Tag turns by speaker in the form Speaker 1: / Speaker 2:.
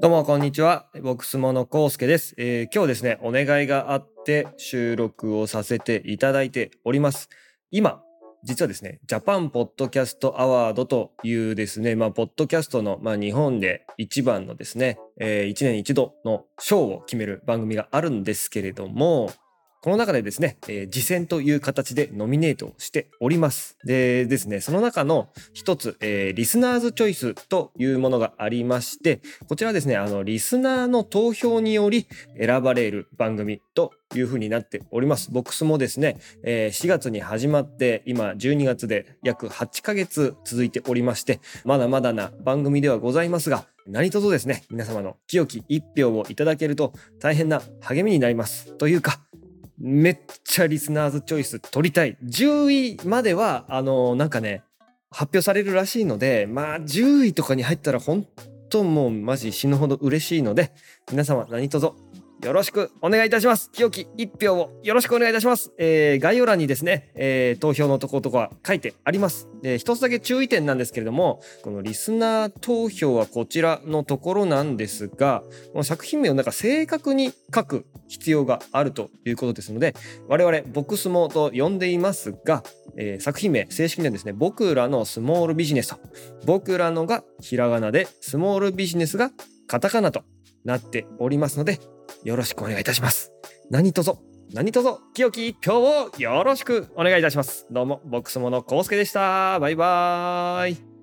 Speaker 1: どうもこんにちは。ボクスモのコウスケです、えー今日ですね、お願いがあって収録をさせていただいております。今、実はですね、ジャパンポッドキャストアワードというですね、まあ、ポッドキャストの、まあ、日本で一番のですね、え1年一度の賞を決める番組があるんですけれども、この中でですね、えー次戦という形でノミネートしております。でですね、その中の一つ、えーリスナーズチョイスというものがありまして、こちらですね、あの、リスナーの投票により選ばれる番組というふうになっております。ボックスもですね、え4月に始まって、今12月で約8ヶ月続いておりまして、まだまだな番組ではございますが、何卒ですね、皆様の清き一票をいただけると大変な励みになります。というか、めっちゃリスナーズチョイス取りたい。10位までは、あのなんかね、発表されるらしいので、まあ、10位とかに入ったら本当もうマジ死ぬほど嬉しいので、皆様何卒よろしくお願いいたします。清き一票をよろしくお願いいたします。えー概要欄にですね、えー投票のとことか書いてあります。で、一つだけ注意点なんですけれども、このリスナー投票はこちらのところなんですが、この作品名をなんか正確に書く必要があるということですので、我々ボクスモと呼んでいますが、えー作品名正式にはですね僕らのスモールビジネスと僕らのがひらがなでスモールビジネスがカタカナとなっておりますのでよろしくお願いいたします。何卒何卒清き一票をよろしくお願いいたします。どうもボックスモのコウスケでした。バイバーイ。